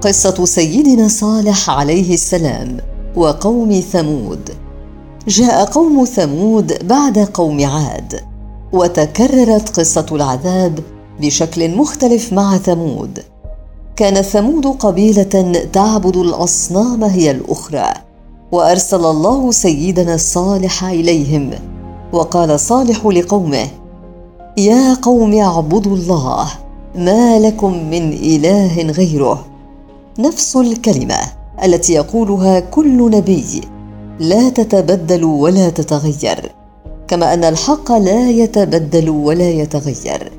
قصة سيدنا صالح عليه السلام وقوم ثمود. جاء قوم ثمود بعد قوم عاد وتكررت قصة العذاب بشكل مختلف مع ثمود. كان ثمود قبيلة تعبد الأصنام هي الأخرى وأرسل الله سيدنا الصالح إليهم وقال صالح لقومه يا قوم اعبدوا الله ما لكم من إله غيره. نفس الكلمة التي يقولها كل نبي لا تتبدل ولا تتغير كما أن الحق لا يتبدل ولا يتغير.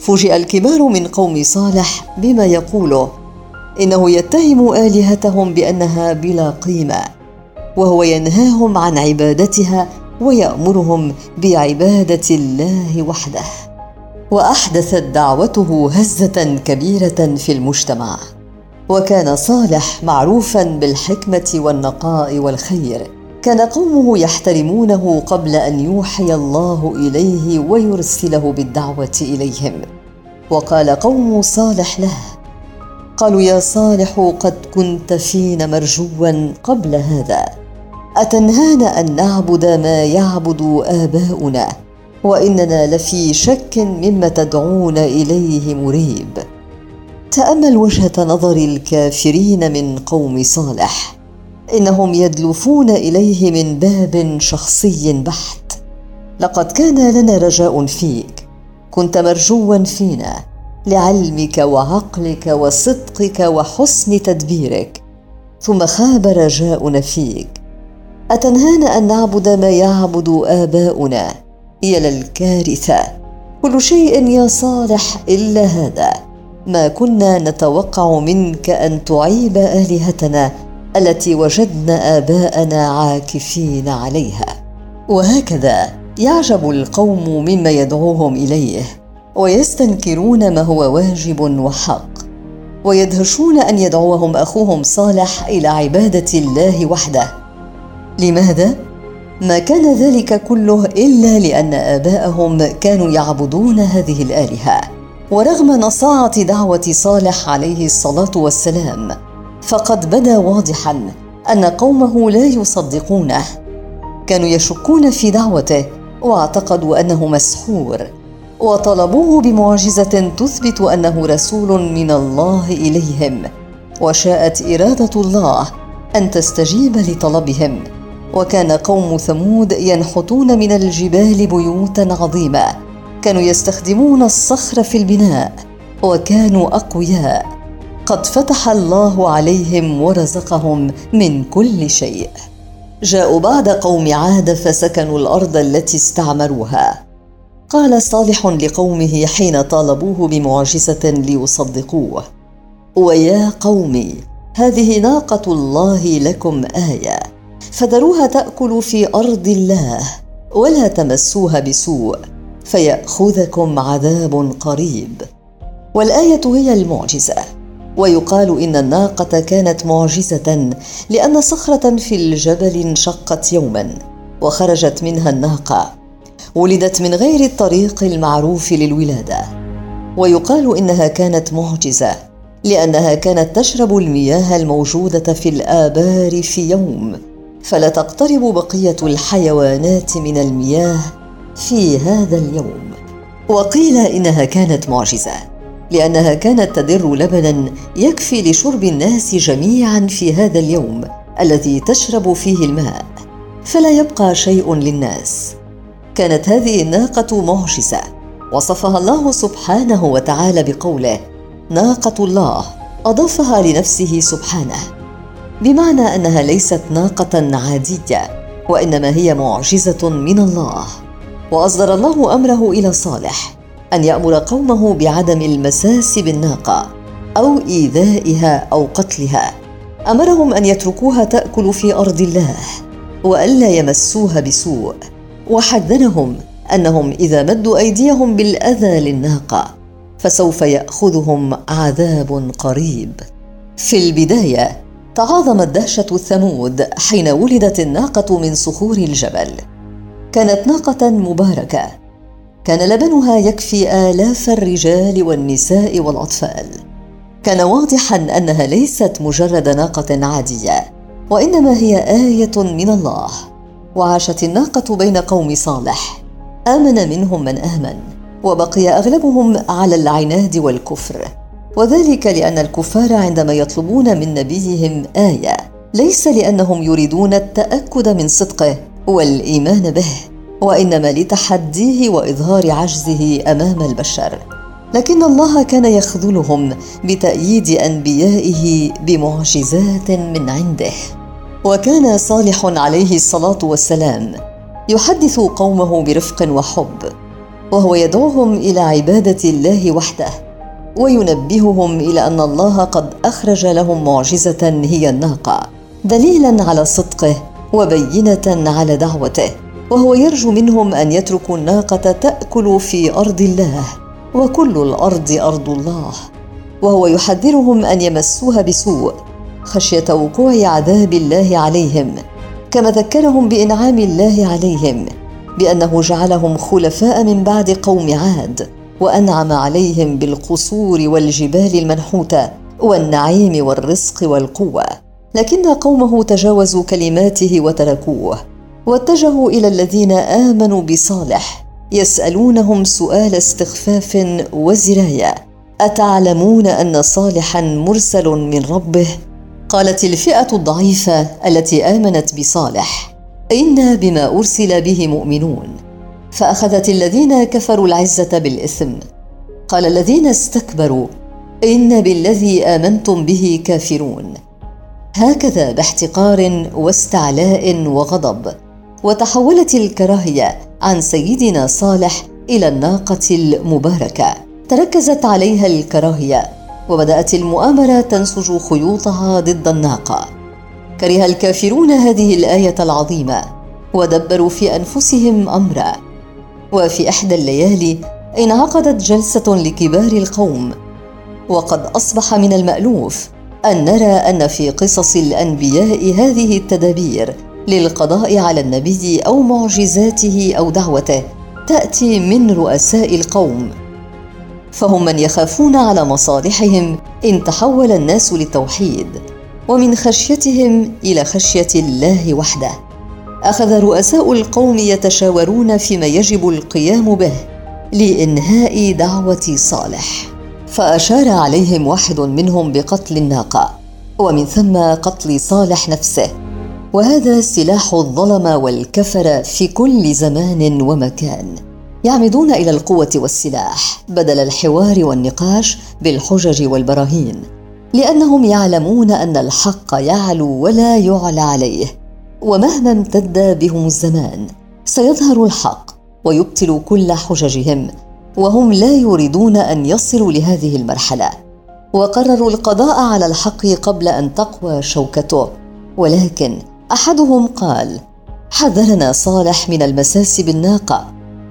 فوجئ الكبار من قوم صالح بما يقوله إنه يتهم آلهتهم بأنها بلا قيمة وهو ينهاهم عن عبادتها ويأمرهم بعبادة الله وحده وأحدثت دعوته هزة كبيرة في المجتمع. وكان صالح معروفا بالحكمة والنقاء والخير. كان قومه يحترمونه قبل أن يوحي الله إليه ويرسله بالدعوة إليهم. وقال قوم صالح له قالوا يا صالح قد كنت فينا مرجوا قبل هذا. أتنهانا أن نعبد ما يعبد آباؤنا؟ وإننا لفي شك مما تدعون إليه مريب. تأمل وجهة نظر الكافرين من قوم صالح. إنهم يدلفون إليه من باب شخصي بحت. لقد كان لنا رجاء فيك. كنت مرجوا فينا. لعلمك وعقلك وصدقك وحسن تدبيرك. ثم خاب رجاؤنا فيك. أتنهانا أن نعبد ما يعبد آباؤنا؟ هي للكارثه كل شيء يا صالح إلا هذا. ما كنا نتوقع منك أن تعيب آلهتنا التي وجدنا آباءنا عاكفين عليها. وهكذا يعجب القوم مما يدعوهم إليه ويستنكرون ما هو واجب وحق ويدهشون أن يدعوهم أخوهم صالح إلى عبادة الله وحده. لماذا؟ ما كان ذلك كله إلا لأن آباءهم كانوا يعبدون هذه الآلهة. ورغم نصاعة دعوة صالح عليه الصلاة والسلام فقد بدا واضحا أن قومه لا يصدقونه. كانوا يشكون في دعوته واعتقدوا أنه مسحور وطلبوه بمعجزة تثبت أنه رسول من الله إليهم وشاءت إرادة الله أن تستجيب لطلبهم. وكان قوم ثمود ينحتون من الجبال بيوتا عظيمة كانوا يستخدمون الصخر في البناء وكانوا أقوياء. قد فتح الله عليهم ورزقهم من كل شيء. جاءوا بعد قوم عاد فسكنوا الأرض التي استعمروها. قال صالح لقومه حين طالبوه بمعجزة ليصدقوه. ويا قومي هذه ناقة الله لكم آية. فذروها تأكل في أرض الله ولا تمسوها بسوء. فيأخذكم عذاب قريب. والآية هي المعجزة ويقال إن الناقة كانت معجزة لأن صخرة في الجبل انشقت يوما وخرجت منها الناقة. ولدت من غير الطريق المعروف للولادة. ويقال إنها كانت معجزة لأنها كانت تشرب المياه الموجودة في الآبار في يوم. فلا تقترب بقية الحيوانات من المياه في هذا اليوم. وقيل إنها كانت معجزة لأنها كانت تدر لبنا يكفي لشرب الناس جميعا في هذا اليوم الذي تشرب فيه الماء. فلا يبقى شيء للناس. كانت هذه الناقة معجزة. وصفها الله سبحانه وتعالى بقوله ناقة الله. أضافها لنفسه سبحانه. بمعنى أنها ليست ناقة عادية وإنما هي معجزة من الله. وأصدر الله أمره إلى صالح أن يأمر قومه بعدم المساس بالناقة أو إيذائها أو قتلها. أمرهم أن يتركوها تأكل في أرض الله وألا يمسوها بسوء. وحذرهم أنهم إذا مدوا أيديهم بالأذى للناقة فسوف يأخذهم عذاب قريب. في البداية تعاظمت دهشة الثمود حين ولدت الناقة من صخور الجبل. كانت ناقة مباركة. كان لبنها يكفي آلاف الرجال والنساء والأطفال. كان واضحا أنها ليست مجرد ناقة عادية وإنما هي آية من الله. وعاشت الناقة بين قوم صالح. آمن منهم من آمن وبقي أغلبهم على العناد والكفر. وذلك لأن الكفار عندما يطلبون من نبيهم آية ليس لأنهم يريدون التأكد من صدقه. والإيمان به وإنما لتحديه وإظهار عجزه أمام البشر. لكن الله كان يخذلهم بتأييد أنبيائه بمعجزات من عنده. وكان صالح عليه الصلاة والسلام يحدث قومه برفق وحب وهو يدعوهم إلى عبادة الله وحده وينبههم إلى أن الله قد أخرج لهم معجزة هي الناقة دليلا على صدقه وبينة على دعوته وهو يرجو منهم أن يتركوا الناقة تأكل في أرض الله وكل الأرض أرض الله وهو يحذرهم أن يمسوها بسوء خشية وقوع عذاب الله عليهم كما ذكرهم بإنعام الله عليهم بأنه جعلهم خلفاء من بعد قوم عاد وأنعم عليهم بالقصور والجبال المنحوتة والنعيم والرزق والقوة. لكن قومه تجاوزوا كلماته وتركوه واتجهوا إلى الذين آمنوا بصالح يسألونهم سؤال استخفاف وزرايه أتعلمون أن صالحا مرسل من ربه؟ قالت الفئة الضعيفة التي آمنت بصالح أنا بما أرسل به مؤمنون. فأخذت الذين كفروا العزة بالإثم. قال الذين استكبروا إن بالذي آمنتم به كافرون. هكذا باحتقار واستعلاء وغضب وتحولت الكراهية عن سيدنا صالح إلى الناقة المباركة. تركزت عليها الكراهية وبدأت المؤامرة تنسج خيوطها ضد الناقة. كره الكافرون هذه الآية العظيمة ودبروا في أنفسهم أمرا. وفي إحدى الليالي انعقدت جلسة لكبار القوم وقد أصبح من المألوف أن نرى أن في قصص الأنبياء هذه التدابير للقضاء على النبي أو معجزاته أو دعوته تأتي من رؤساء القوم. فهم من يخافون على مصالحهم إن تحول الناس للتوحيد ومن خشيتهم إلى خشية الله وحده. أخذ رؤساء القوم يتشاورون فيما يجب القيام به لإنهاء دعوة صالح. فأشار عليهم واحد منهم بقتل الناقة ومن ثم قتل صالح نفسه. وهذا سلاح الظلمه والكفره في كل زمان ومكان. يعمدون إلى القوة والسلاح بدل الحوار والنقاش بالحجج والبراهين لأنهم يعلمون أن الحق يعلو ولا يعلى عليه. ومهما امتد بهم الزمان سيظهر الحق ويبطل كل حججهم وهم لا يريدون أن يصلوا لهذه المرحلة. وقرروا القضاء على الحق قبل أن تقوى شوكته. ولكن أحدهم قال حذرنا صالح من المساس بالناقة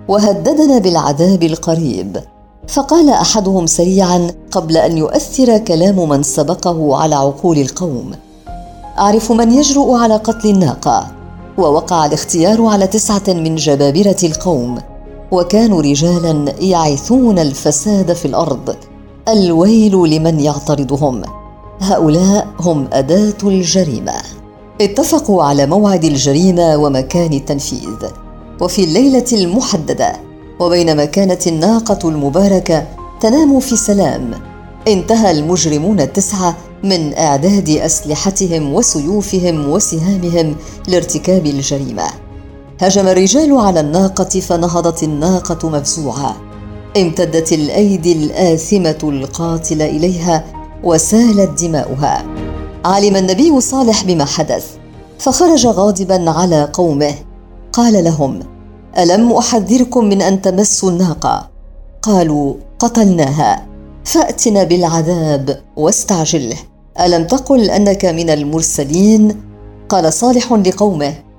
وهددنا بالعذاب القريب. فقال أحدهم سريعا قبل أن يؤثر كلام من سبقه على عقول القوم أعرف من يجرؤ على قتل الناقة. ووقع الاختيار على تسعة من جبابرة القوم. وكانوا رجالا يعثون الفساد في الأرض. الويل لمن يعترضهم. هؤلاء هم أداة الجريمة. اتفقوا على موعد الجريمة ومكان التنفيذ. وفي الليلة المحددة وبينما كانت الناقة المباركة تنام في سلام. انتهى المجرمون التسعة من إعداد أسلحتهم وسيوفهم وسهامهم لارتكاب الجريمة. هجم الرجال على الناقة فنهضت الناقة مفزوعه امتدت الأيدي الآثمة القاتله إليها وسالت دماؤها. علم النبي صالح بما حدث فخرج غاضبا على قومه. قال لهم ألم أحذركم من أن تمسوا الناقة؟ قالوا قتلناها فأتنا بالعذاب واستعجله. ألم تقل أنك من المرسلين؟ قال صالح لقومه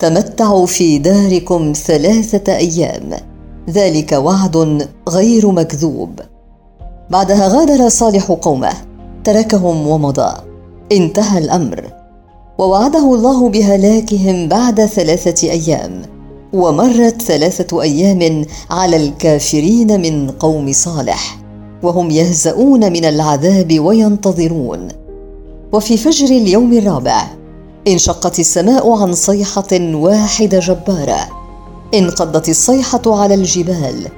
تمتعوا في داركم ثلاثة أيام. ذلك وعد غير مكذوب. بعدها غادر صالح قومه تركهم ومضى. انتهى الأمر. ووعده الله بهلاكهم بعد ثلاثة أيام. ومرت ثلاثة أيام على الكافرين من قوم صالح. وهم يهزؤون من العذاب وينتظرون. وفي فجر اليوم الرابع انشقت السماء عن صيحة واحدة جبارة. انقضت الصيحة على الجبال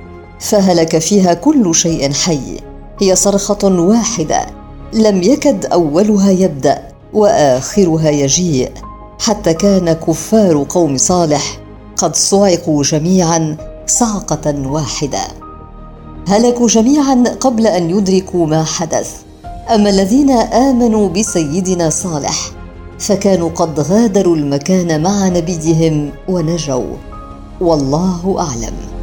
فهلك فيها كل شيء حي. هي صرخة واحدة لم يكد أولها يبدأ وآخرها يجيء. حتى كان كفار قوم صالح قد صعقوا جميعا صعقة واحدة. هلكوا جميعا قبل أن يدركوا ما حدث. أما الذين آمنوا بسيدنا صالح فكانوا قد غادروا المكان مع نبيهم ونجوا. والله أعلم.